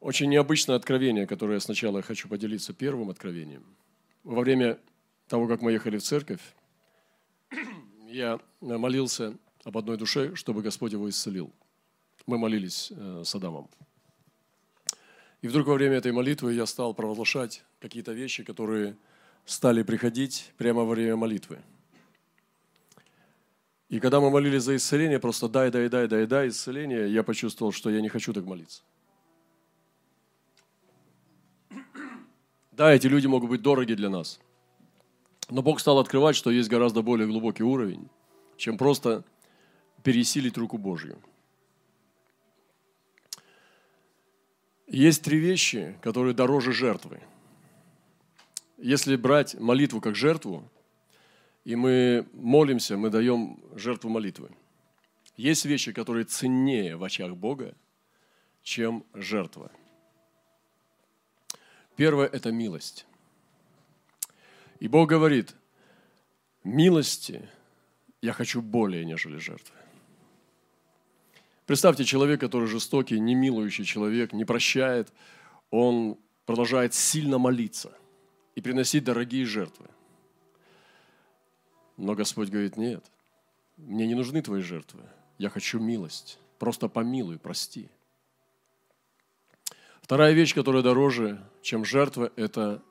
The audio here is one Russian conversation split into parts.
Очень необычное откровение, которое я сначала хочу поделиться первым откровением. Во время того, как мы ехали в церковь, я молился об одной душе, чтобы Господь его исцелил. Мы молились э, с Адамом. И вдруг во время этой молитвы я стал провозглашать какие-то вещи, которые стали приходить прямо во время молитвы. И когда мы молились за исцеление, просто дай, дай, дай, дай, дай исцеление, я почувствовал, что я не хочу так молиться. Да, эти люди могут быть дороги для нас. Но Бог стал открывать, что есть гораздо более глубокий уровень, чем просто пересилить руку Божью. Есть три вещи, которые дороже жертвы. Если брать молитву как жертву, и мы молимся, мы даем жертву молитвы. Есть вещи, которые ценнее в очах Бога, чем жертва – Первое – это милость. И Бог говорит, милости я хочу более, нежели жертвы. Представьте человек, который жестокий, не милующий человек, не прощает, он продолжает сильно молиться и приносить дорогие жертвы. Но Господь говорит, нет, мне не нужны твои жертвы, я хочу милость, просто помилуй, прости – Вторая вещь, которая дороже, чем жертва, это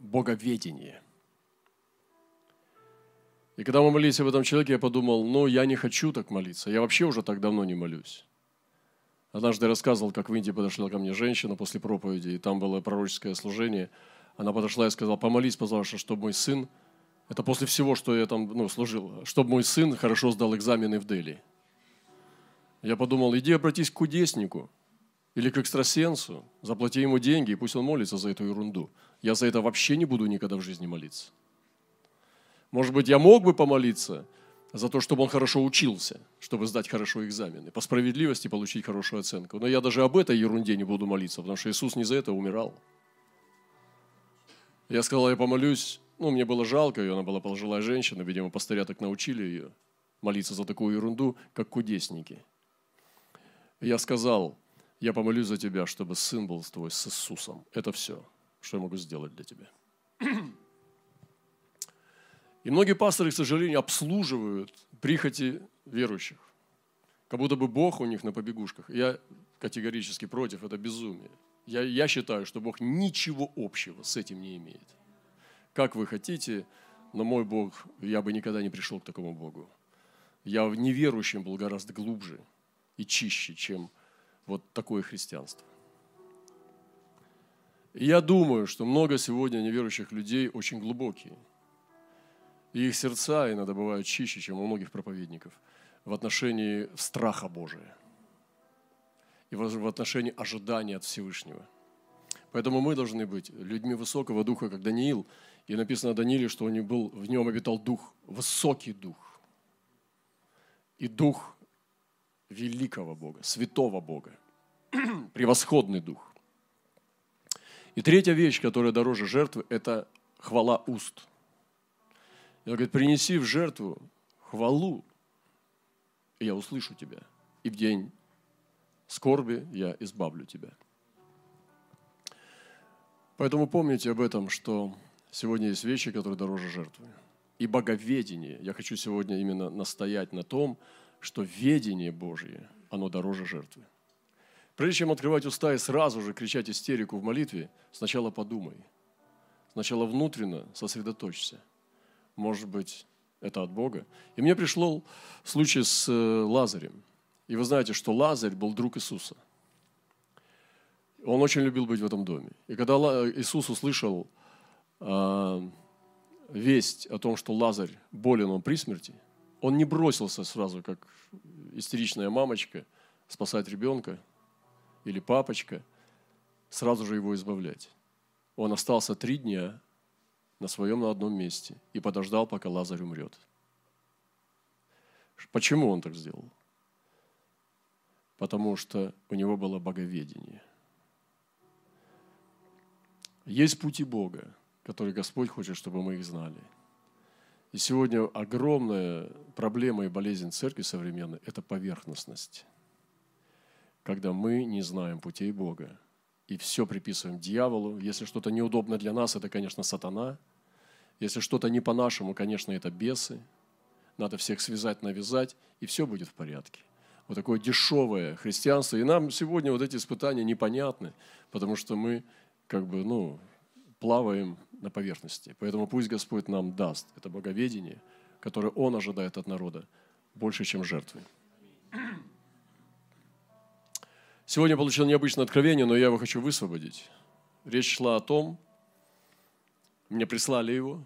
боговедение. И когда мы молились об этом человеке, я подумал, ну, я не хочу так молиться. Я вообще уже так давно не молюсь. Однажды я рассказывал, как в Индии подошла ко мне женщина после проповеди, и там было пророческое служение. Она подошла и сказала, помолись, пожалуйста, чтобы мой сын, это после всего, что я там ну, служил, чтобы мой сын хорошо сдал экзамены в Дели. Я подумал, иди обратись к кудеснику – или к экстрасенсу, заплати ему деньги, и пусть он молится за эту ерунду. Я за это вообще не буду никогда в жизни молиться. Может быть, я мог бы помолиться за то, чтобы он хорошо учился, чтобы сдать хорошо экзамены, по справедливости получить хорошую оценку. Но я даже об этой ерунде не буду молиться, потому что Иисус не за это умирал. Я сказал, я помолюсь, ну, мне было жалко ее, она была пожилая женщина, видимо, пастыря так научили ее молиться за такую ерунду, как кудесники. Я сказал, я помолюсь за тебя, чтобы сын был твой с Иисусом. Это все, что я могу сделать для тебя. И многие пасторы, к сожалению, обслуживают прихоти верующих. Как будто бы Бог у них на побегушках. Я категорически против, это безумие. Я, я считаю, что Бог ничего общего с этим не имеет. Как вы хотите, но мой Бог, я бы никогда не пришел к такому Богу. Я в неверующем был гораздо глубже и чище, чем вот такое христианство. И я думаю, что много сегодня неверующих людей очень глубокие. И их сердца иногда бывают чище, чем у многих проповедников в отношении страха Божия и в отношении ожидания от Всевышнего. Поэтому мы должны быть людьми высокого духа, как Даниил. И написано о Данииле, что него был, в нем обитал дух, высокий дух. И дух великого Бога, святого Бога, превосходный дух. И третья вещь, которая дороже жертвы, это хвала уст. Он говорит, принеси в жертву хвалу, и я услышу тебя. И в день скорби я избавлю тебя. Поэтому помните об этом, что сегодня есть вещи, которые дороже жертвы. И боговедение. Я хочу сегодня именно настоять на том, что ведение Божье, оно дороже жертвы. Прежде чем открывать уста и сразу же кричать истерику в молитве, сначала подумай. Сначала внутренно сосредоточься. Может быть, это от Бога. И мне пришло случай с э, Лазарем. И вы знаете, что Лазарь был друг Иисуса. Он очень любил быть в этом доме. И когда Иисус услышал э, весть о том, что Лазарь болен он при смерти – он не бросился сразу, как истеричная мамочка, спасать ребенка или папочка, сразу же его избавлять. Он остался три дня на своем на одном месте и подождал, пока Лазарь умрет. Почему он так сделал? Потому что у него было боговедение. Есть пути Бога, которые Господь хочет, чтобы мы их знали – и сегодня огромная проблема и болезнь церкви современной – это поверхностность. Когда мы не знаем путей Бога, и все приписываем дьяволу. Если что-то неудобно для нас, это, конечно, сатана. Если что-то не по-нашему, конечно, это бесы. Надо всех связать, навязать, и все будет в порядке. Вот такое дешевое христианство. И нам сегодня вот эти испытания непонятны, потому что мы как бы, ну, плаваем на поверхности. Поэтому пусть Господь нам даст это боговедение, которое Он ожидает от народа, больше, чем жертвы. Сегодня получил необычное откровение, но я его хочу высвободить. Речь шла о том, мне прислали его,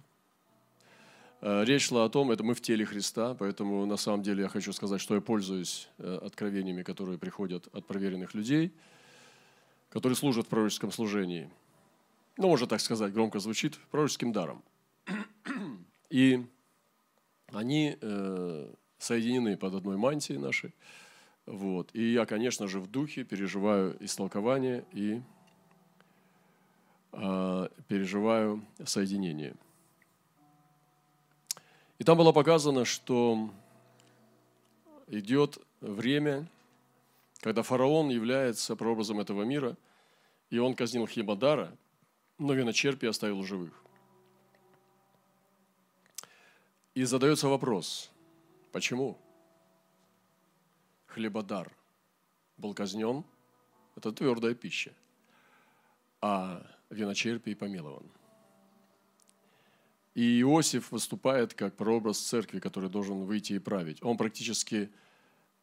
э, Речь шла о том, это мы в теле Христа, поэтому на самом деле я хочу сказать, что я пользуюсь э, откровениями, которые приходят от проверенных людей, которые служат в пророческом служении. Ну, можно так сказать, громко звучит, пророческим даром. И они э, соединены под одной мантией нашей. Вот. И я, конечно же, в духе переживаю истолкование и э, переживаю соединение. И там было показано, что идет время, когда фараон является прообразом этого мира, и он казнил Хибадара, но виночерпий оставил живых. И задается вопрос, почему? Хлебодар был казнен, это твердая пища, а виночерпий помилован. И Иосиф выступает как прообраз церкви, который должен выйти и править. Он практически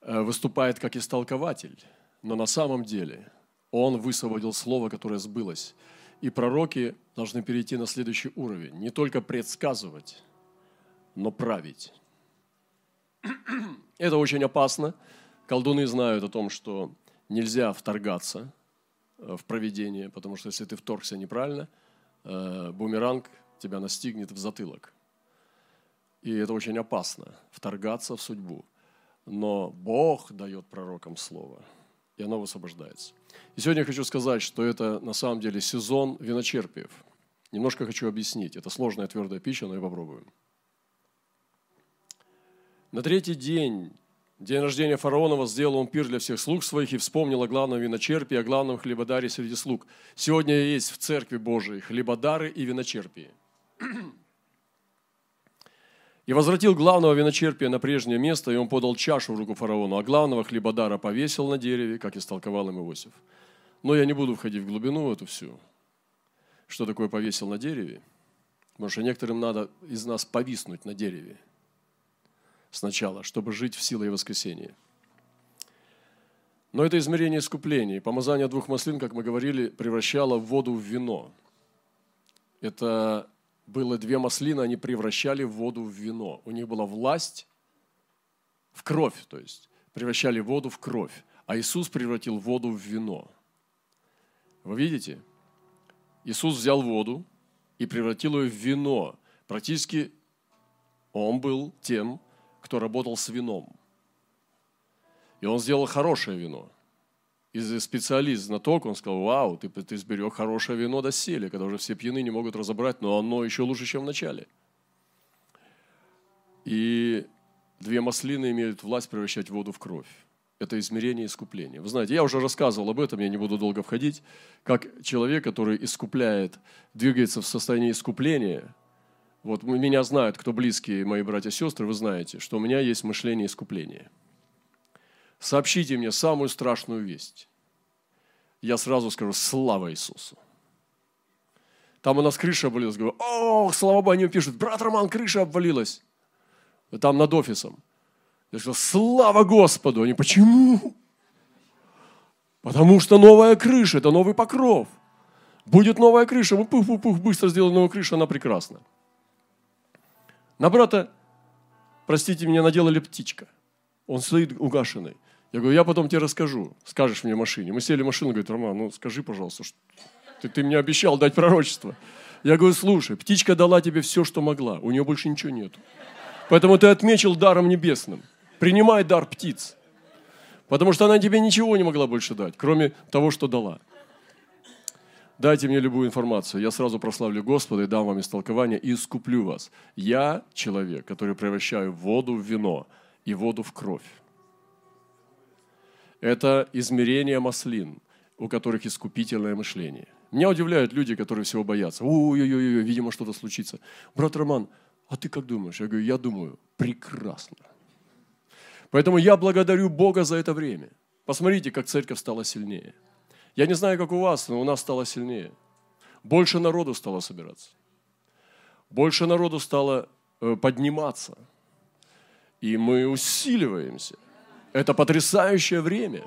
э, выступает как истолкователь, но на самом деле он высвободил слово, которое сбылось. И пророки должны перейти на следующий уровень. Не только предсказывать, но править. Это очень опасно, Колдуны знают о том, что нельзя вторгаться э, в проведение, потому что если ты вторгся неправильно, э, бумеранг тебя настигнет в затылок. И это очень опасно, вторгаться в судьбу. Но Бог дает пророкам слово, и оно высвобождается. И сегодня я хочу сказать, что это на самом деле сезон виночерпиев. Немножко хочу объяснить. Это сложная твердая пища, но я попробую. На третий день День рождения фараонова сделал он пир для всех слуг своих и вспомнил о главном виночерпии, о главном хлебодаре среди слуг. Сегодня есть в Церкви Божией хлебодары и виночерпии. И возвратил главного виночерпия на прежнее место, и он подал чашу в руку фараону, а главного хлебодара повесил на дереве, как истолковал им Иосиф. Но я не буду входить в глубину эту всю. Что такое повесил на дереве? Потому что некоторым надо из нас повиснуть на дереве – сначала, чтобы жить в силе и воскресении. Но это измерение искупления. Помазание двух маслин, как мы говорили, превращало воду в вино. Это было две маслины, они превращали воду в вино. У них была власть в кровь, то есть превращали воду в кровь. А Иисус превратил воду в вино. Вы видите? Иисус взял воду и превратил ее в вино. Практически он был тем, кто работал с вином. И он сделал хорошее вино. И специалист, знаток, он сказал, вау, ты, ты сберег хорошее вино до сели, когда уже все пьяны не могут разобрать, но оно еще лучше, чем в начале. И две маслины имеют власть превращать воду в кровь. Это измерение искупления. Вы знаете, я уже рассказывал об этом, я не буду долго входить, как человек, который искупляет, двигается в состоянии искупления – вот меня знают, кто близкие мои братья и сестры, вы знаете, что у меня есть мышление искупления. Сообщите мне самую страшную весть. Я сразу скажу, слава Иисусу. Там у нас крыша обвалилась. Говорю, о, слава Богу, они пишут, брат Роман, крыша обвалилась. Там над офисом. Я сказал, слава Господу. Они, почему? Потому что новая крыша, это новый покров. Будет новая крыша, мы пух-пух-пух, быстро сделали новую крышу, она прекрасна. На брата, простите меня, наделали птичка. Он стоит угашенный. Я говорю, я потом тебе расскажу, скажешь мне в машине. Мы сели в машину, говорит, Роман, ну скажи, пожалуйста, что ты, ты мне обещал дать пророчество. Я говорю, слушай, птичка дала тебе все, что могла, у нее больше ничего нет. Поэтому ты отмечил даром небесным. Принимай дар птиц. Потому что она тебе ничего не могла больше дать, кроме того, что дала. Дайте мне любую информацию, я сразу прославлю Господа и дам вам истолкование и искуплю вас. Я человек, который превращаю воду в вино и воду в кровь. Это измерение маслин. у которых искупительное мышление. Меня удивляют люди, которые всего боятся. Ой-ой-ой, видимо, что-то случится. Брат Роман, а ты как думаешь? Я говорю, я думаю, прекрасно. Поэтому я благодарю Бога за это время. Посмотрите, как церковь стала сильнее. Я не знаю, как у вас, но у нас стало сильнее. Больше народу стало собираться. Больше народу стало э, подниматься. И мы усиливаемся. Это потрясающее время.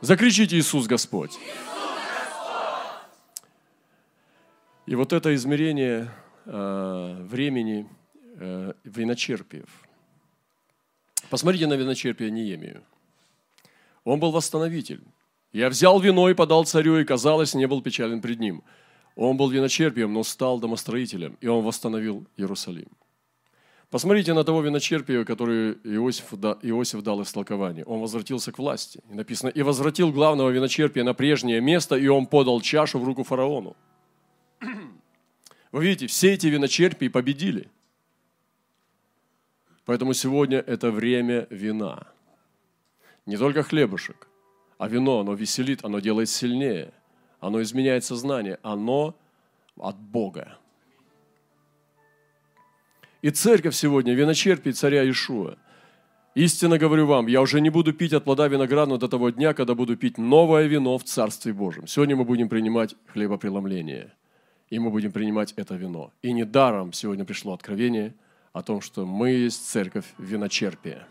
Закричите Иисус Господь. И вот это измерение э, времени э, виночерпиев. Посмотрите на виночерпие Неемию. Он был восстановитель. Я взял вино и подал царю, и, казалось, не был печален пред ним. Он был виночерпием, но стал домостроителем, и он восстановил Иерусалим. Посмотрите на того виночерпия, который Иосиф, Иосиф дал истолкование. Он возвратился к власти. И написано, и возвратил главного виночерпия на прежнее место, и он подал чашу в руку фараону. Вы видите, все эти виночерпии победили. Поэтому сегодня это время вина. Не только хлебушек, а вино, оно веселит, оно делает сильнее, оно изменяет сознание, оно от Бога. И церковь сегодня виночерпий царя Ишуа. Истинно говорю вам, я уже не буду пить от плода виноградного до того дня, когда буду пить новое вино в Царстве Божьем. Сегодня мы будем принимать хлебопреломление, и мы будем принимать это вино. И недаром сегодня пришло откровение о том, что мы есть церковь виночерпия.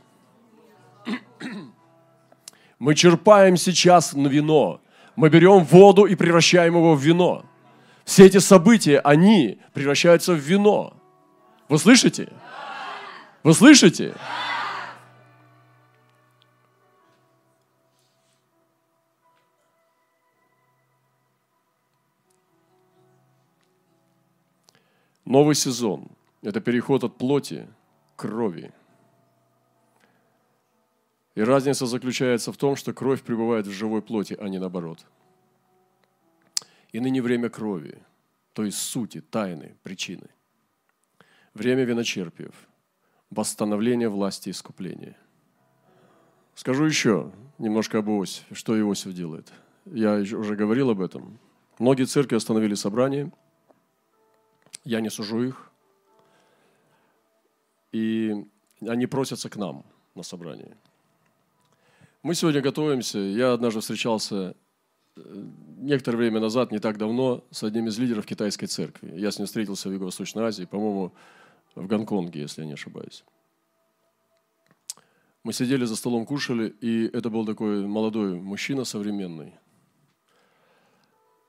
Мы черпаем сейчас на вино. Мы берем воду и превращаем его в вино. Все эти события, они превращаются в вино. Вы слышите? Вы слышите? Новый сезон – это переход от плоти к крови. И разница заключается в том, что кровь пребывает в живой плоти, а не наоборот. И ныне время крови, то есть сути, тайны, причины время виночерпиев, восстановление власти и искупления. Скажу еще немножко об Иосифе, что Иосиф делает. Я уже говорил об этом. Многие церкви остановили собрание, я не сужу их, и они просятся к нам на собрание. Мы сегодня готовимся. Я однажды встречался э, некоторое время назад, не так давно, с одним из лидеров китайской церкви. Я с ним встретился в Юго-Восточной Азии, по-моему, в Гонконге, если я не ошибаюсь. Мы сидели за столом, кушали, и это был такой молодой мужчина современный.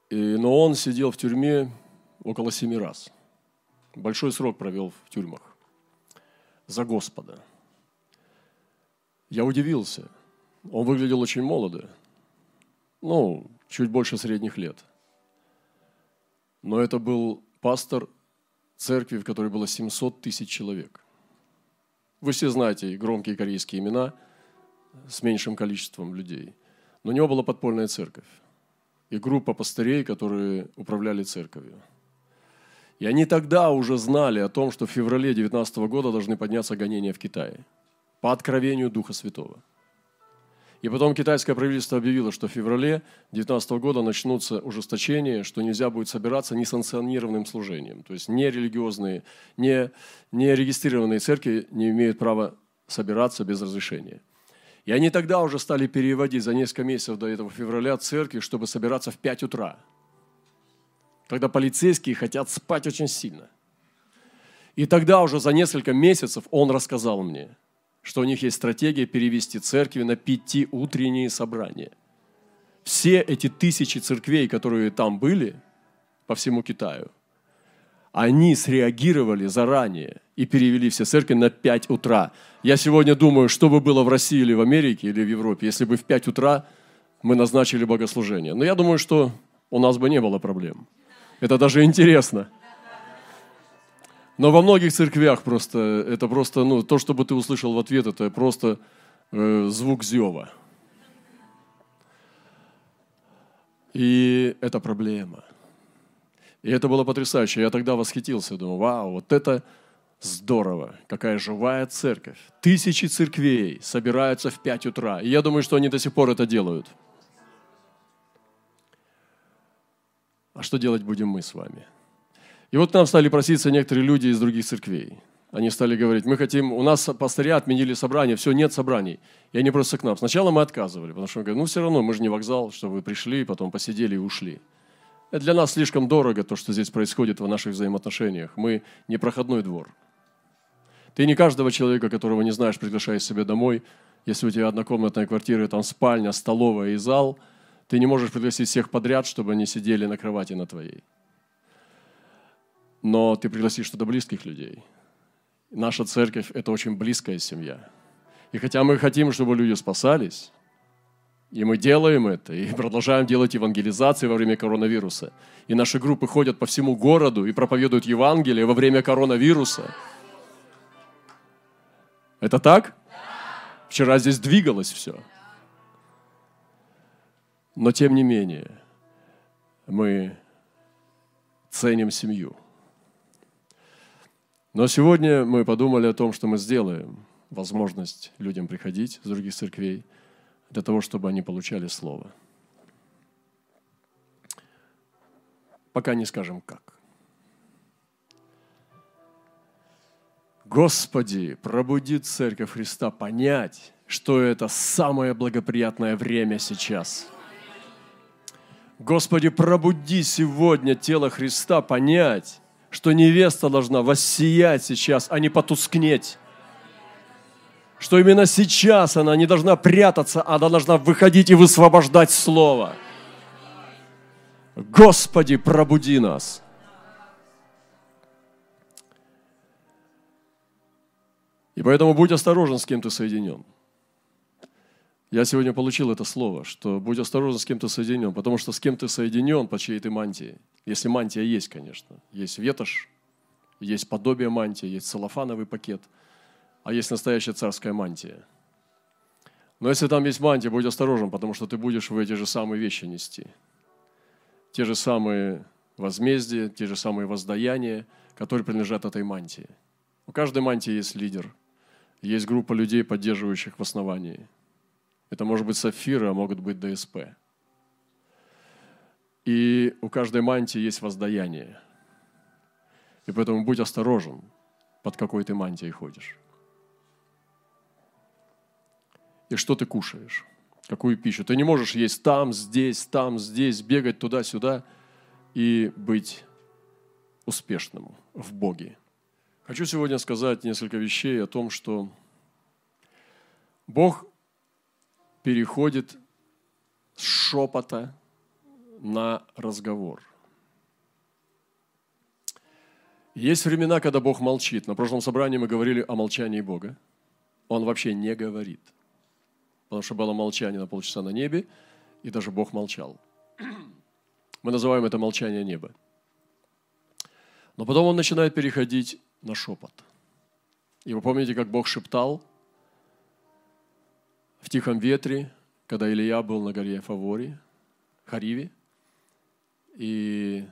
И, но он сидел в тюрьме около семи раз. Большой срок провел в тюрьмах. За Господа. Я удивился. Он выглядел очень молодо. Ну, чуть больше средних лет. Но это был пастор церкви, в которой было 700 тысяч человек. Вы все знаете громкие корейские имена с меньшим количеством людей. Но у него была подпольная церковь и группа пастырей, которые управляли церковью. И они тогда уже знали о том, что в феврале 19 года должны подняться гонения в Китае по откровению Духа Святого – и потом китайское правительство объявило, что в феврале 2019 года начнутся ужесточения, что нельзя будет собираться несанкционированным служением. То есть нерелигиозные, не, не регистрированные церкви не имеют права собираться без разрешения. И они тогда уже стали переводить за несколько месяцев до этого февраля церкви, чтобы собираться в 5 утра. Когда полицейские хотят спать очень сильно. И тогда уже за несколько месяцев он рассказал мне – что у них есть стратегия перевести церкви на пяти утренние собрания. Все эти тысячи церквей, которые там были по всему Китаю, они среагировали заранее и перевели все церкви на 5 утра. Я сегодня думаю, что бы было в России или в Америке или в Европе, если бы в 5 утра мы назначили богослужение. Но я думаю, что у нас бы не было проблем. Это даже интересно – но во многих церквях просто, это просто, ну, то, чтобы ты услышал в ответ, это просто э, звук зева. И это проблема. И это было потрясающе. Я тогда восхитился, думаю, вау, вот это здорово, какая живая церковь. Тысячи церквей собираются в 5 утра. И я думаю, что они до сих пор это делают. а что делать будем мы с вами? И вот к нам стали проситься некоторые люди из других церквей. Они стали говорить, мы хотим, у нас пастыря отменили собрание, все, нет собраний. И они просто к нам. Сначала мы отказывали, потому что мы говорим, ну все равно, мы же не вокзал, что вы пришли, потом посидели и ушли. Это для нас слишком дорого, то, что здесь происходит в наших взаимоотношениях. Мы не проходной двор. Ты не каждого человека, которого не знаешь, приглашаешь себе домой. Если у тебя однокомнатная квартира, там спальня, столовая и зал, ты не можешь пригласить всех подряд, чтобы они сидели на кровати на твоей. Но ты пригласишь туда близких людей. Наша церковь – это очень близкая семья. И хотя мы хотим, чтобы люди спасались, и мы делаем это, и продолжаем делать евангелизации во время коронавируса. И наши группы ходят по всему городу и проповедуют Евангелие во время коронавируса. Это так? Вчера здесь двигалось все. Но тем не менее, мы ценим семью. Но сегодня мы подумали о том, что мы сделаем возможность людям приходить с других церквей для того, чтобы они получали Слово. Пока не скажем как. Господи, пробуди Церковь Христа понять, что это самое благоприятное время сейчас. Господи, пробуди сегодня тело Христа понять, что невеста должна воссиять сейчас, а не потускнеть. Что именно сейчас она не должна прятаться, а она должна выходить и высвобождать Слово. Господи, пробуди нас. И поэтому будь осторожен, с кем ты соединен. Я сегодня получил это слово, что будь осторожен, с кем ты соединен, потому что с кем ты соединен, по чьей ты мантии. Если мантия есть, конечно. Есть ветошь, есть подобие мантии, есть целлофановый пакет, а есть настоящая царская мантия. Но если там есть мантия, будь осторожен, потому что ты будешь в эти же самые вещи нести. Те же самые возмездия, те же самые воздаяния, которые принадлежат этой мантии. У каждой мантии есть лидер, есть группа людей, поддерживающих в основании – это может быть сапфиры, а могут быть ДСП. И у каждой мантии есть воздаяние. И поэтому будь осторожен, под какой ты мантией ходишь. И что ты кушаешь, какую пищу. Ты не можешь есть там, здесь, там, здесь, бегать туда-сюда и быть успешным в Боге. Хочу сегодня сказать несколько вещей о том, что Бог переходит с шепота на разговор. Есть времена, когда Бог молчит. На прошлом собрании мы говорили о молчании Бога. Он вообще не говорит. Потому что было молчание на полчаса на небе, и даже Бог молчал. Мы называем это молчание неба. Но потом он начинает переходить на шепот. И вы помните, как Бог шептал в тихом ветре, когда Илья был на горе Фавори, Хариве, и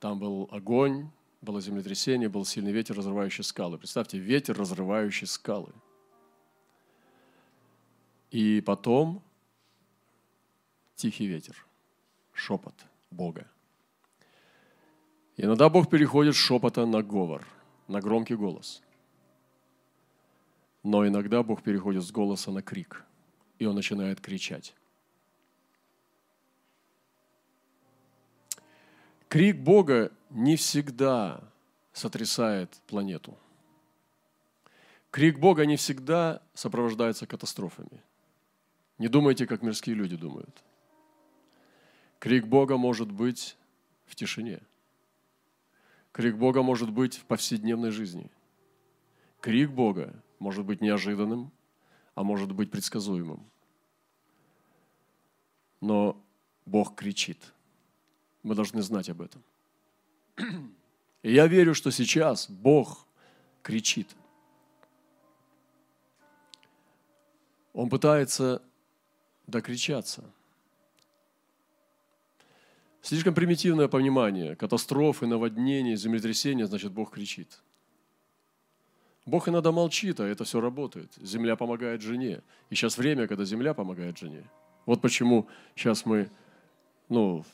там был огонь, было землетрясение, был сильный ветер, разрывающий скалы. Представьте, ветер, разрывающий скалы. И потом тихий ветер, шепот Бога. И иногда Бог переходит с шепота на говор, на громкий голос. Но иногда Бог переходит с голоса на крик – и он начинает кричать. Крик Бога не всегда сотрясает планету. Крик Бога не всегда сопровождается катастрофами. Не думайте, как мирские люди думают. Крик Бога может быть в тишине. Крик Бога может быть в повседневной жизни. Крик Бога может быть неожиданным, а может быть предсказуемым. Но Бог кричит. Мы должны знать об этом. И я верю, что сейчас Бог кричит. Он пытается докричаться. Слишком примитивное понимание катастрофы, наводнений, землетрясения, значит, Бог кричит – Бог иногда молчит, а это все работает. Земля помогает жене. И сейчас время, когда земля помогает жене. Вот почему сейчас мы, ну,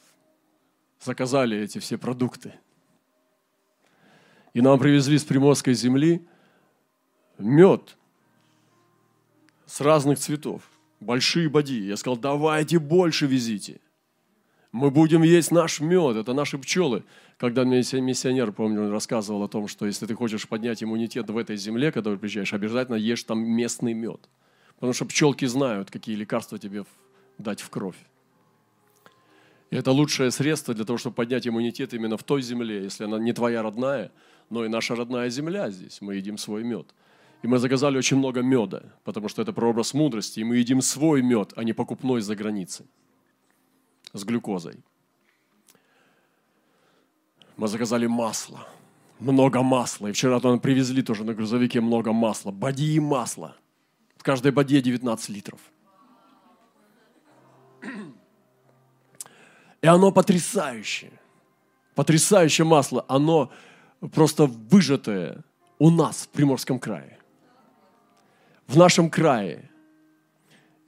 заказали эти все продукты. И нам привезли с Приморской земли мед с разных цветов, большие боди. Я сказал, давайте больше везите. Мы будем есть наш мед, это наши пчелы. Когда миссионер, помню, рассказывал о том, что если ты хочешь поднять иммунитет в этой земле, когда ты приезжаешь, обязательно ешь там местный мед. Потому что пчелки знают, какие лекарства тебе дать в кровь. И это лучшее средство для того, чтобы поднять иммунитет именно в той земле, если она не твоя родная, но и наша родная земля здесь. Мы едим свой мед. И мы заказали очень много меда, потому что это прообраз мудрости, и мы едим свой мед, а не покупной за границей с глюкозой. Мы заказали масло, много масла. И вчера нам привезли тоже на грузовике много масла, бадьи масла. В каждой бадье 19 литров. И оно потрясающее. Потрясающее масло. Оно просто выжатое у нас в Приморском крае. В нашем крае.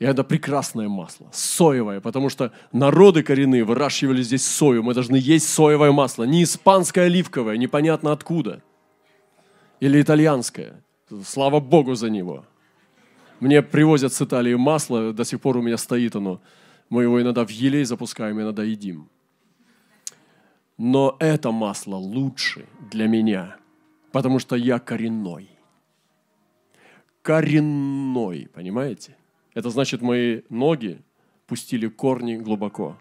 И это прекрасное масло, соевое, потому что народы коренные выращивали здесь сою. Мы должны есть соевое масло. Не испанское оливковое, непонятно откуда. Или итальянское. Слава Богу за него. Мне привозят с Италии масло, до сих пор у меня стоит оно мы его иногда в елей запускаем, иногда едим. Но это масло лучше для меня, потому что я коренной. Коренной, понимаете? Это значит, мои ноги пустили корни глубоко.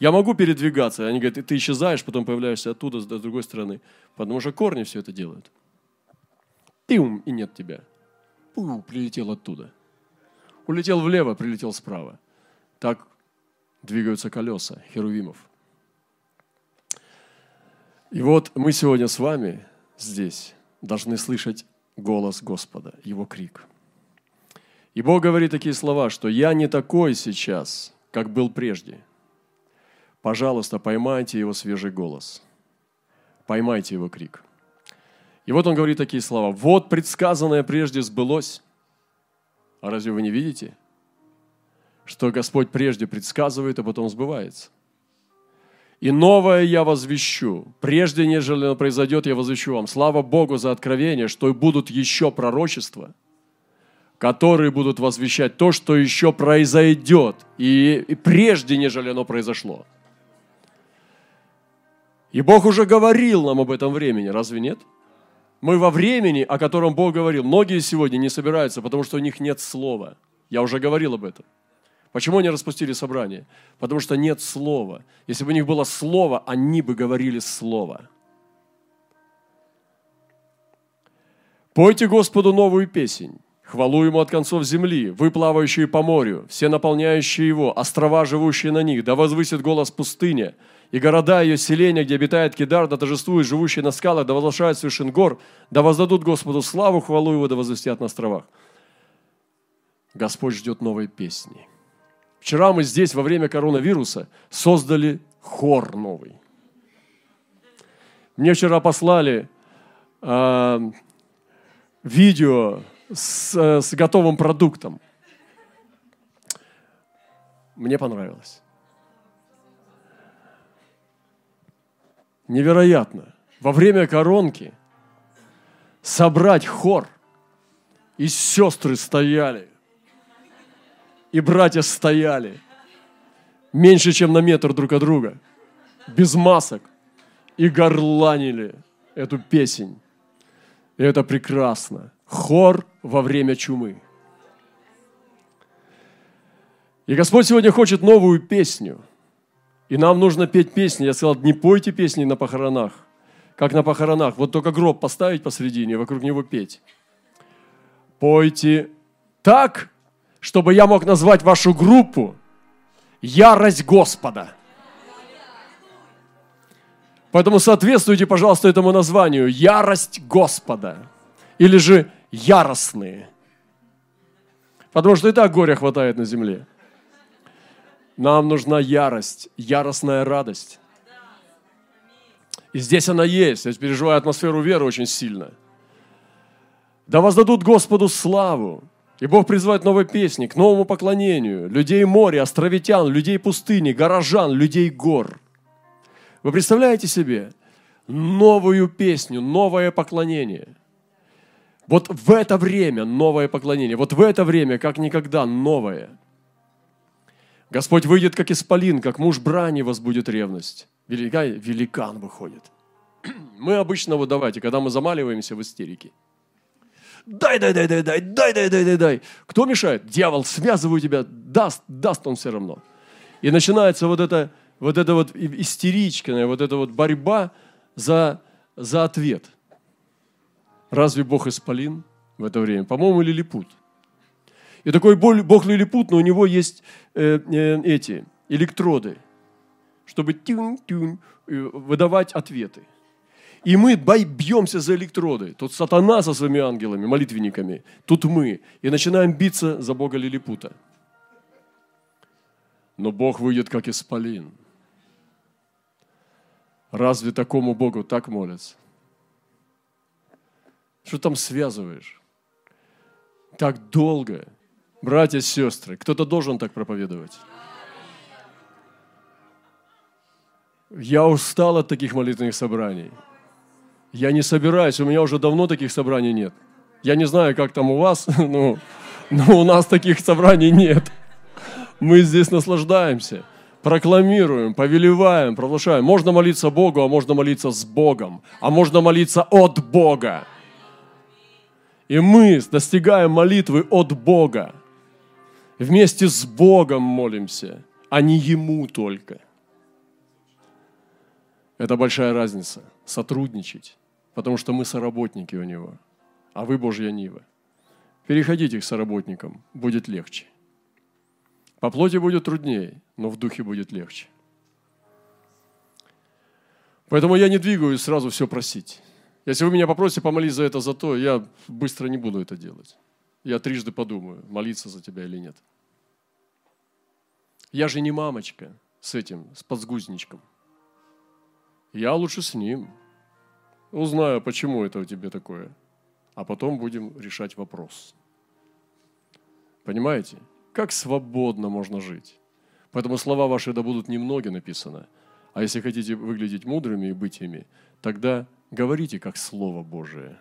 Я могу передвигаться. Они говорят, ты исчезаешь, потом появляешься оттуда, с другой стороны. Потому что корни все это делают. Тым, и нет тебя. Пу, прилетел оттуда. Улетел влево, прилетел справа. Так двигаются колеса херувимов. И вот мы сегодня с вами здесь должны слышать голос Господа, Его крик. И Бог говорит такие слова, что «Я не такой сейчас, как был прежде». Пожалуйста, поймайте Его свежий голос. Поймайте Его крик. И вот Он говорит такие слова. «Вот предсказанное прежде сбылось». А разве вы не видите? что Господь прежде предсказывает, а потом сбывается. И новое я возвещу. Прежде, нежели оно произойдет, я возвещу вам. Слава Богу за откровение, что и будут еще пророчества, которые будут возвещать то, что еще произойдет, и, и прежде, нежели оно произошло. И Бог уже говорил нам об этом времени, разве нет? Мы во времени, о котором Бог говорил. Многие сегодня не собираются, потому что у них нет слова. Я уже говорил об этом. Почему они распустили собрание? Потому что нет слова. Если бы у них было слово, они бы говорили слово. Пойте Господу новую песнь. Хвалу Ему от концов земли, вы, плавающие по морю, все наполняющие его, острова, живущие на них, да возвысит голос пустыня, и города ее селения, где обитает Кидар, да торжествует живущие на скалах, да возглашают с вершин гор, да воздадут Господу славу, хвалу Его, да возвестят на островах. Господь ждет новой песни. Вчера мы здесь во время коронавируса создали хор новый. Мне вчера послали э, видео с, с готовым продуктом. Мне понравилось. Невероятно. Во время коронки собрать хор, и сестры стояли и братья стояли меньше, чем на метр друг от друга, без масок, и горланили эту песнь. И это прекрасно. Хор во время чумы. И Господь сегодня хочет новую песню. И нам нужно петь песни. Я сказал, не пойте песни на похоронах, как на похоронах. Вот только гроб поставить посредине, вокруг него петь. Пойте так, чтобы я мог назвать вашу группу «Ярость Господа». Поэтому соответствуйте, пожалуйста, этому названию «Ярость Господа» или же «Яростные». Потому что и так горя хватает на земле. Нам нужна ярость, яростная радость. И здесь она есть. Я переживаю атмосферу веры очень сильно. Да воздадут Господу славу. И Бог призывает новые песни к новому поклонению. Людей моря, островитян, людей пустыни, горожан, людей гор. Вы представляете себе новую песню, новое поклонение? Вот в это время новое поклонение, вот в это время, как никогда, новое. Господь выйдет, как исполин, как муж брани возбудит ревность. Велика, великан выходит. Мы обычно, вот давайте, когда мы замаливаемся в истерике, дай, дай, дай, дай, дай, дай, дай, дай, дай, дай. Кто мешает? Дьявол, связываю тебя, даст, даст он все равно. И начинается вот это, вот это вот истеричная, вот эта вот борьба за, за ответ. Разве Бог исполин в это время? По-моему, лилипут. И такой Бог лилипут, но у него есть э, э, эти электроды, чтобы тюн, тюн, э, выдавать ответы. И мы бьемся за электроды. Тут сатана со своими ангелами, молитвенниками. Тут мы. И начинаем биться за Бога Лилипута. Но Бог выйдет, как исполин. Разве такому Богу так молятся? Что там связываешь? Так долго. Братья сестры, кто-то должен так проповедовать. Я устал от таких молитвенных собраний. Я не собираюсь, у меня уже давно таких собраний нет. Я не знаю, как там у вас, но, но у нас таких собраний нет. Мы здесь наслаждаемся, прокламируем, повелеваем, провозглашаем. Можно молиться Богу, а можно молиться с Богом, а можно молиться от Бога. И мы достигаем молитвы от Бога. Вместе с Богом молимся, а не Ему только. Это большая разница. Сотрудничать потому что мы соработники у Него, а вы Божья Нива. Переходите к соработникам, будет легче. По плоти будет труднее, но в духе будет легче. Поэтому я не двигаюсь сразу все просить. Если вы меня попросите помолиться за это, за то, я быстро не буду это делать. Я трижды подумаю, молиться за тебя или нет. Я же не мамочка с этим, с подсгузничком. Я лучше с ним. Узнаю, почему это у тебя такое. А потом будем решать вопрос. Понимаете? Как свободно можно жить. Поэтому слова ваши да будут немноги написаны. А если хотите выглядеть мудрыми и быть ими, тогда говорите как Слово Божие.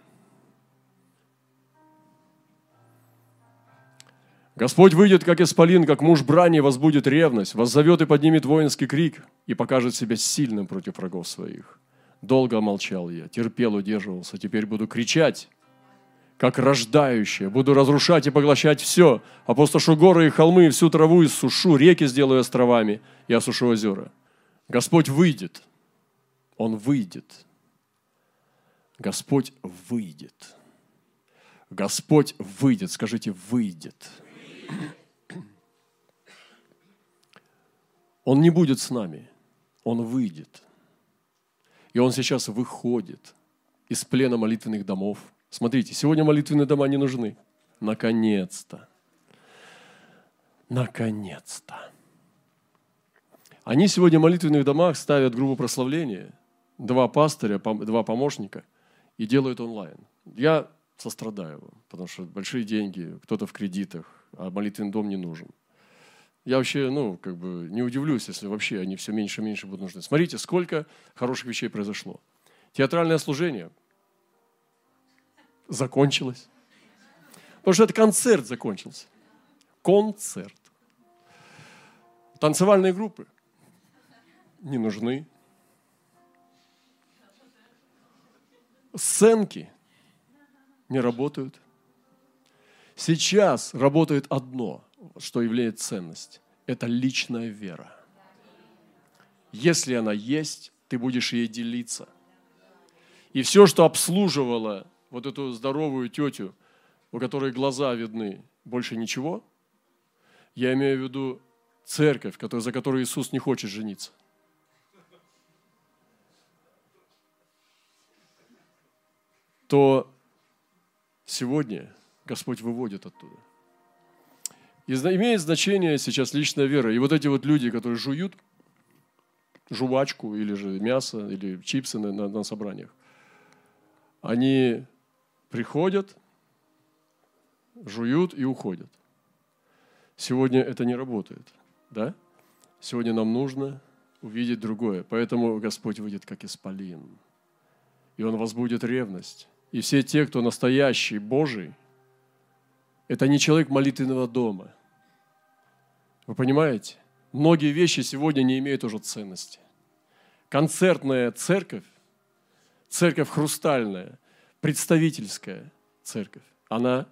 Господь выйдет, как исполин, как муж брани, возбудит ревность, воззовет и поднимет воинский крик и покажет себя сильным против врагов своих. Долго молчал я, терпел, удерживался. Теперь буду кричать, как рождающее. Буду разрушать и поглощать все. Опустошу горы и холмы, всю траву иссушу, реки сделаю островами и осушу озера. Господь выйдет. Он выйдет. Господь выйдет. Господь выйдет. Скажите, выйдет. Он не будет с нами. Он выйдет. И он сейчас выходит из плена молитвенных домов. Смотрите, сегодня молитвенные дома не нужны. Наконец-то. Наконец-то. Они сегодня в молитвенных домах ставят группу прославления, два пастыря, два помощника, и делают онлайн. Я сострадаю вам, потому что большие деньги, кто-то в кредитах, а молитвенный дом не нужен я вообще, ну, как бы не удивлюсь, если вообще они все меньше и меньше будут нужны. Смотрите, сколько хороших вещей произошло. Театральное служение закончилось. Потому что это концерт закончился. Концерт. Танцевальные группы не нужны. Сценки не работают. Сейчас работает одно – что является ценность. Это личная вера. Если она есть, ты будешь ей делиться. И все, что обслуживало вот эту здоровую тетю, у которой глаза видны, больше ничего, я имею в виду церковь, за которой Иисус не хочет жениться. То сегодня Господь выводит оттуда. И имеет значение сейчас личная вера. И вот эти вот люди, которые жуют жвачку или же мясо, или чипсы на, на, на собраниях, они приходят, жуют и уходят. Сегодня это не работает, да? Сегодня нам нужно увидеть другое. Поэтому Господь выйдет как исполин. И Он возбудит ревность. И все те, кто настоящий Божий, это не человек молитвенного дома. Вы понимаете? Многие вещи сегодня не имеют уже ценности. Концертная церковь, церковь хрустальная, представительская церковь, она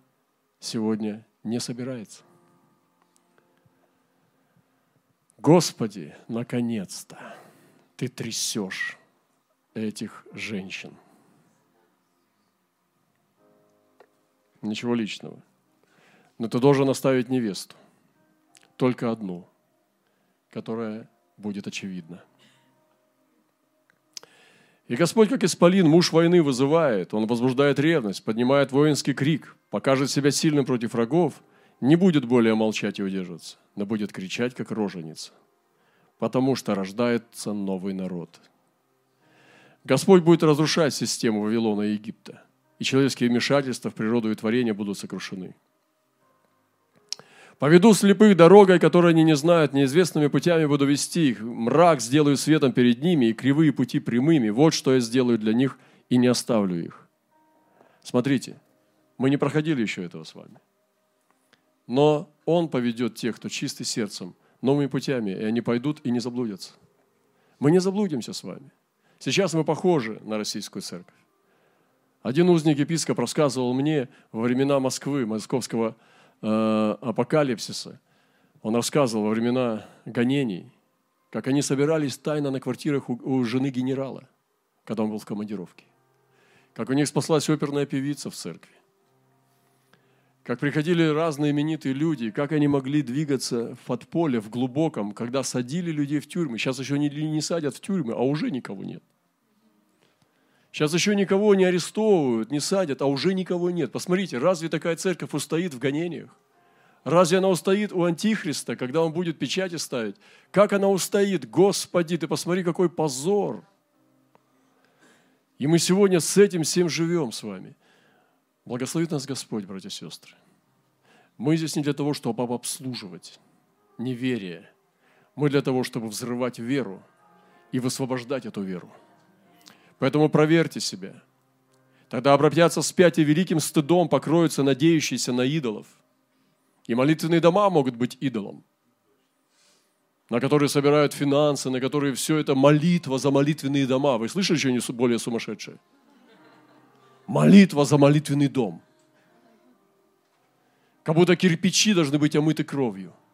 сегодня не собирается. Господи, наконец-то Ты трясешь этих женщин. Ничего личного. Но ты должен оставить невесту. Только одну, которая будет очевидна. И Господь, как исполин, муж войны вызывает, он возбуждает ревность, поднимает воинский крик, покажет себя сильным против врагов, не будет более молчать и удерживаться, но будет кричать, как роженица, потому что рождается новый народ. Господь будет разрушать систему Вавилона и Египта, и человеческие вмешательства в природу и творение будут сокрушены. Поведу слепых дорогой, которой они не знают, неизвестными путями буду вести их. Мрак сделаю светом перед ними, и кривые пути прямыми. Вот что я сделаю для них, и не оставлю их. Смотрите, мы не проходили еще этого с вами. Но Он поведет тех, кто чистый сердцем, новыми путями, и они пойдут и не заблудятся. Мы не заблудимся с вами. Сейчас мы похожи на российскую церковь. Один узник епископ рассказывал мне во времена Москвы, московского Э, апокалипсиса, он рассказывал во времена гонений, как они собирались тайно на квартирах у, у жены генерала, когда он был в командировке. Как у них спаслась оперная певица в церкви. Как приходили разные именитые люди, как они могли двигаться в подполе, в глубоком, когда садили людей в тюрьмы. Сейчас еще не, не садят в тюрьмы, а уже никого нет. Сейчас еще никого не арестовывают, не садят, а уже никого нет. Посмотрите, разве такая церковь устоит в гонениях? Разве она устоит у Антихриста, когда он будет печати ставить? Как она устоит? Господи, ты посмотри, какой позор. И мы сегодня с этим всем живем с вами. Благословит нас Господь, братья и сестры. Мы здесь не для того, чтобы обслуживать неверие. Мы для того, чтобы взрывать веру и высвобождать эту веру. Поэтому проверьте себя. Тогда обратятся вспять и великим стыдом покроются надеющиеся на идолов. И молитвенные дома могут быть идолом, на которые собирают финансы, на которые все это молитва за молитвенные дома. Вы слышали что-нибудь более сумасшедшее? Молитва за молитвенный дом. Как будто кирпичи должны быть омыты кровью –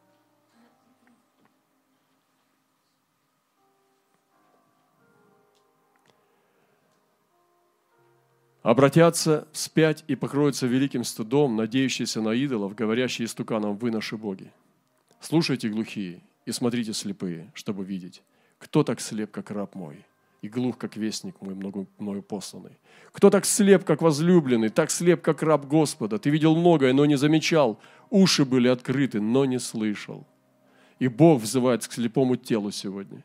обратятся вспять и покроются великим стыдом, надеющиеся на идолов, говорящие истуканам, вы наши боги. Слушайте, глухие, и смотрите, слепые, чтобы видеть, кто так слеп, как раб мой, и глух, как вестник мой, мною посланный. Кто так слеп, как возлюбленный, так слеп, как раб Господа. Ты видел многое, но не замечал, уши были открыты, но не слышал. И Бог взывает к слепому телу сегодня.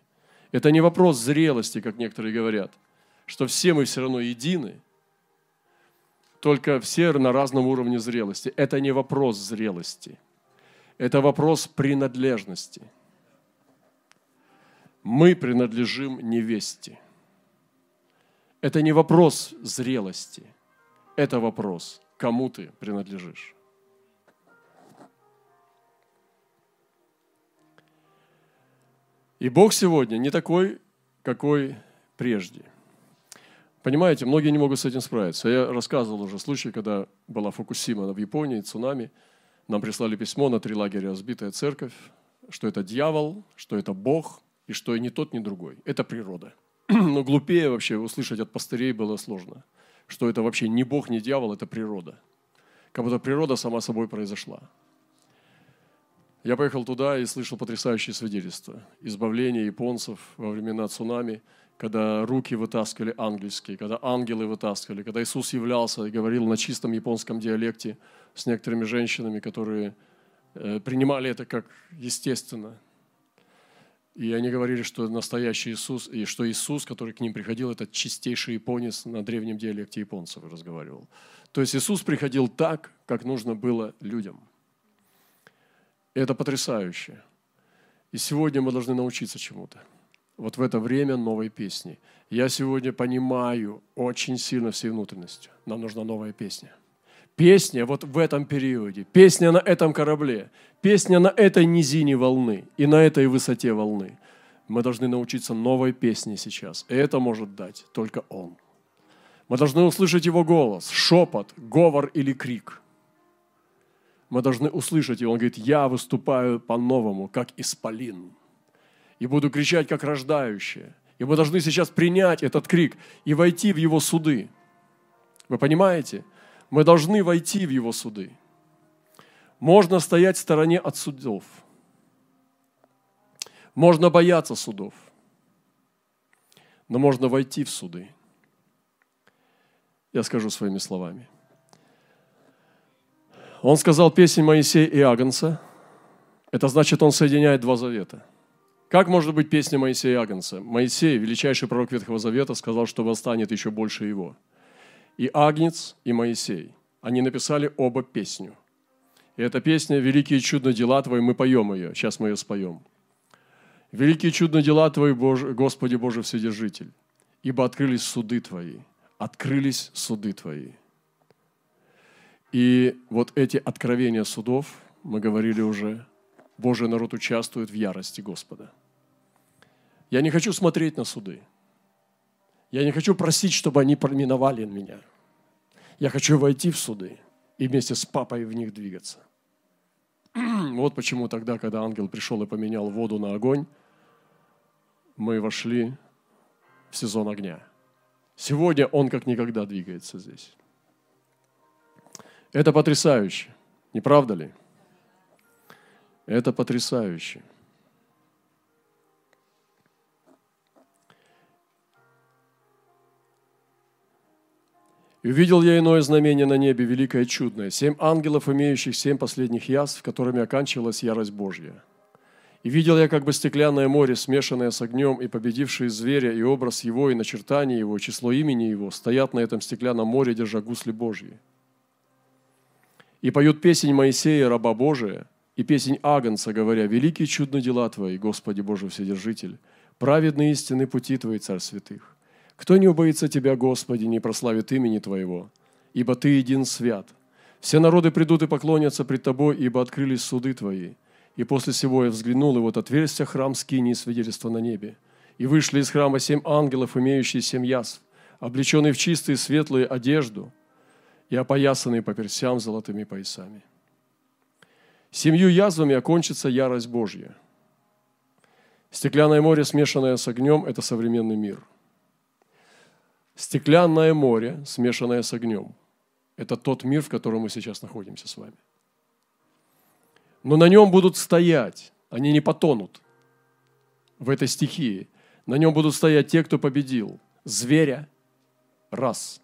Это не вопрос зрелости, как некоторые говорят, что все мы все равно едины – только все на разном уровне зрелости. Это не вопрос зрелости. Это вопрос принадлежности. Мы принадлежим невесте. Это не вопрос зрелости. Это вопрос, кому ты принадлежишь. И Бог сегодня не такой, какой прежде – Понимаете, многие не могут с этим справиться. Я рассказывал уже случай, когда была Фукусима в Японии, цунами. Нам прислали письмо на три лагеря «Разбитая церковь», что это дьявол, что это Бог, и что и ни тот, ни другой. Это природа. Но глупее вообще услышать от пастырей было сложно, что это вообще не Бог, не дьявол, это природа. Как будто природа сама собой произошла. Я поехал туда и слышал потрясающие свидетельства. Избавление японцев во времена цунами – когда руки вытаскивали ангельские, когда ангелы вытаскивали, когда Иисус являлся и говорил на чистом японском диалекте с некоторыми женщинами, которые э, принимали это как естественно. И они говорили, что настоящий Иисус, и что Иисус, который к ним приходил, это чистейший японец на древнем диалекте японцев разговаривал. То есть Иисус приходил так, как нужно было людям. И это потрясающе. И сегодня мы должны научиться чему-то. Вот в это время новой песни. Я сегодня понимаю очень сильно всей внутренностью. Нам нужна новая песня. Песня вот в этом периоде, песня на этом корабле, песня на этой низине волны и на этой высоте волны. Мы должны научиться новой песне сейчас. И это может дать только Он. Мы должны услышать Его голос, шепот, говор или крик. Мы должны услышать, и Он говорит, я выступаю по-новому, как исполин и буду кричать, как рождающая. И мы должны сейчас принять этот крик и войти в его суды. Вы понимаете? Мы должны войти в его суды. Можно стоять в стороне от судов. Можно бояться судов. Но можно войти в суды. Я скажу своими словами. Он сказал песнь Моисея и Агнца. Это значит, он соединяет два завета – как может быть песня Моисея Агнца? Моисей, величайший пророк Ветхого Завета, сказал, что восстанет еще больше его. И Агнец, и Моисей, они написали оба песню. И эта песня «Великие чудные дела Твои», мы поем ее, сейчас мы ее споем. «Великие чудные дела Твои, Боже, Господи Боже Вседержитель, ибо открылись суды Твои, открылись суды Твои». И вот эти откровения судов, мы говорили уже, Божий народ участвует в ярости Господа. Я не хочу смотреть на суды. Я не хочу просить, чтобы они проминовали меня. Я хочу войти в суды и вместе с папой в них двигаться. Вот почему тогда, когда ангел пришел и поменял воду на огонь, мы вошли в сезон огня. Сегодня он как никогда двигается здесь. Это потрясающе, не правда ли? Это потрясающе. И увидел я иное знамение на небе, великое чудное, семь ангелов, имеющих семь последних язв, которыми оканчивалась ярость Божья. И видел я как бы стеклянное море, смешанное с огнем, и победившие зверя, и образ его, и начертание его, число имени его, стоят на этом стеклянном море, держа гусли Божьи. И поют песнь Моисея, раба Божия, и песнь Агнца, говоря, «Великие чудные дела Твои, Господи Боже Вседержитель, праведные истины пути Твои, Царь Святых. Кто не убоится Тебя, Господи, не прославит имени Твоего, ибо Ты един свят. Все народы придут и поклонятся пред Тобой, ибо открылись суды Твои. И после всего я взглянул, и вот отверстия храм скини свидетельства на небе. И вышли из храма семь ангелов, имеющие семь язв, облеченные в чистые светлые одежду и опоясанные по персям золотыми поясами. Семью язвами окончится ярость Божья. Стеклянное море, смешанное с огнем, это современный мир. Стеклянное море, смешанное с огнем, это тот мир, в котором мы сейчас находимся с вами. Но на нем будут стоять, они не потонут в этой стихии. На нем будут стоять те, кто победил. Зверя – раз.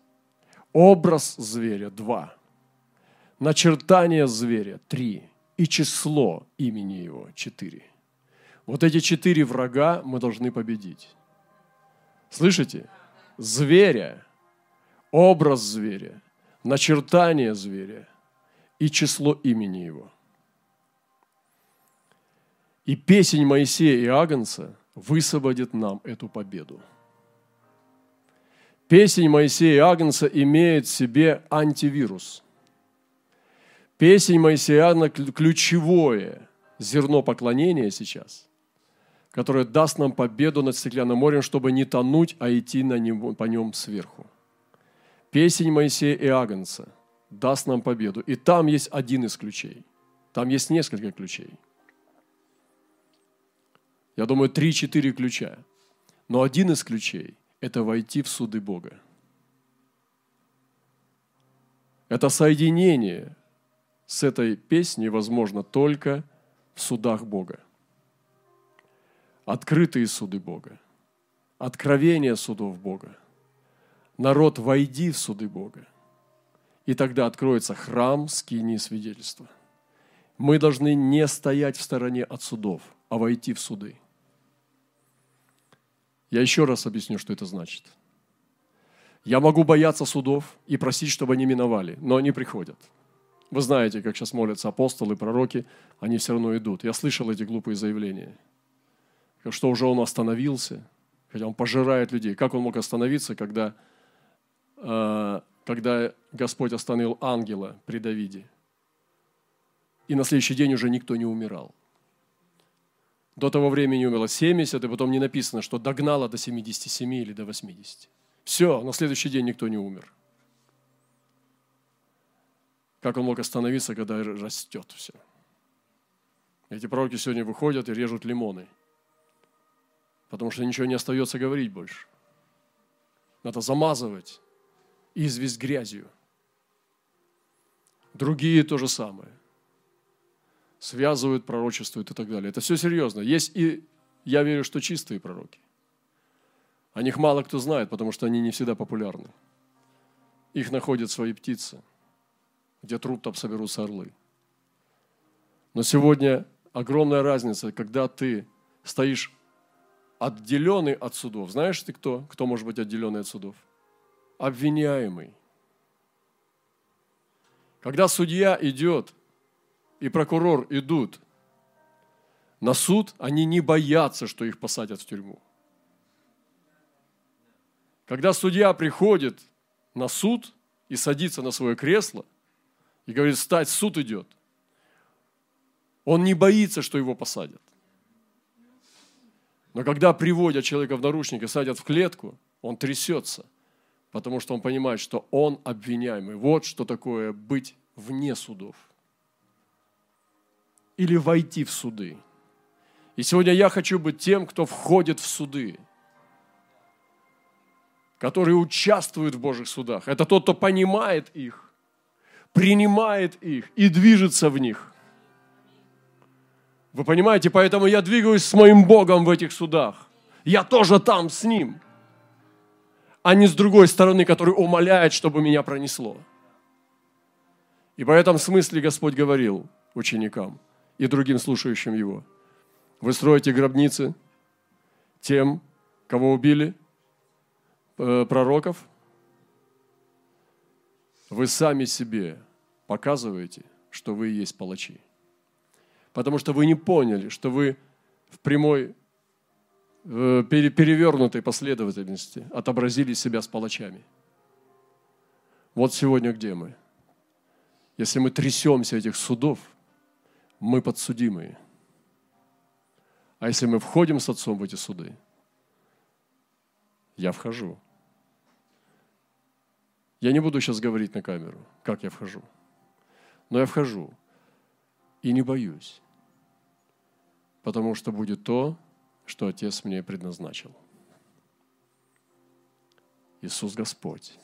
Образ зверя – два. Начертание зверя – три и число имени Его – четыре. Вот эти четыре врага мы должны победить. Слышите? Зверя, образ зверя, начертание зверя и число имени его. И песень Моисея и Агнца высвободит нам эту победу. Песень Моисея и Агнца имеет в себе антивирус – Песень Моисеяна – ключевое зерно поклонения сейчас, которое даст нам победу над стеклянным морем, чтобы не тонуть, а идти на нем, по нем сверху. Песень Моисея и Агнца даст нам победу. И там есть один из ключей. Там есть несколько ключей. Я думаю, три-четыре ключа. Но один из ключей – это войти в суды Бога. Это соединение с этой песней возможно только в судах Бога. Открытые суды Бога, откровение судов Бога. Народ, войди в суды Бога. И тогда откроется храм скинии свидетельства. Мы должны не стоять в стороне от судов, а войти в суды. Я еще раз объясню, что это значит. Я могу бояться судов и просить, чтобы они миновали, но они приходят – вы знаете, как сейчас молятся апостолы, пророки, они все равно идут. Я слышал эти глупые заявления. что уже он остановился, хотя он пожирает людей. Как он мог остановиться, когда, э, когда Господь остановил ангела при Давиде? И на следующий день уже никто не умирал. До того времени умерло 70, и потом не написано, что догнало до 77 или до 80. Все, на следующий день никто не умер. Как он мог остановиться, когда растет все? Эти пророки сегодня выходят и режут лимоны, потому что ничего не остается говорить больше. Надо замазывать известь грязью. Другие то же самое. Связывают, пророчествуют и так далее. Это все серьезно. Есть и, я верю, что чистые пророки. О них мало кто знает, потому что они не всегда популярны. Их находят свои птицы, где труд там соберутся орлы. Но сегодня огромная разница, когда ты стоишь отделенный от судов. Знаешь ты кто? Кто может быть отделенный от судов? Обвиняемый. Когда судья идет и прокурор идут на суд, они не боятся, что их посадят в тюрьму. Когда судья приходит на суд и садится на свое кресло и говорит, встать, суд идет, он не боится, что его посадят. Но когда приводят человека в наручники, садят в клетку, он трясется, потому что он понимает, что он обвиняемый. Вот что такое быть вне судов. Или войти в суды. И сегодня я хочу быть тем, кто входит в суды – которые участвуют в Божьих судах. Это тот, кто понимает их, принимает их и движется в них. Вы понимаете, поэтому я двигаюсь с моим Богом в этих судах. Я тоже там с Ним, а не с другой стороны, который умоляет, чтобы меня пронесло. И по этом смысле Господь говорил ученикам и другим слушающим Его. Вы строите гробницы тем, кого убили – Э, пророков, вы сами себе показываете, что вы и есть палачи. Потому что вы не поняли, что вы в прямой, э, перевернутой последовательности отобразили себя с палачами. Вот сегодня где мы. Если мы трясемся этих судов, мы подсудимые. А если мы входим с Отцом в эти суды, я вхожу. Я не буду сейчас говорить на камеру, как я вхожу. Но я вхожу и не боюсь, потому что будет то, что Отец мне предназначил. Иисус Господь.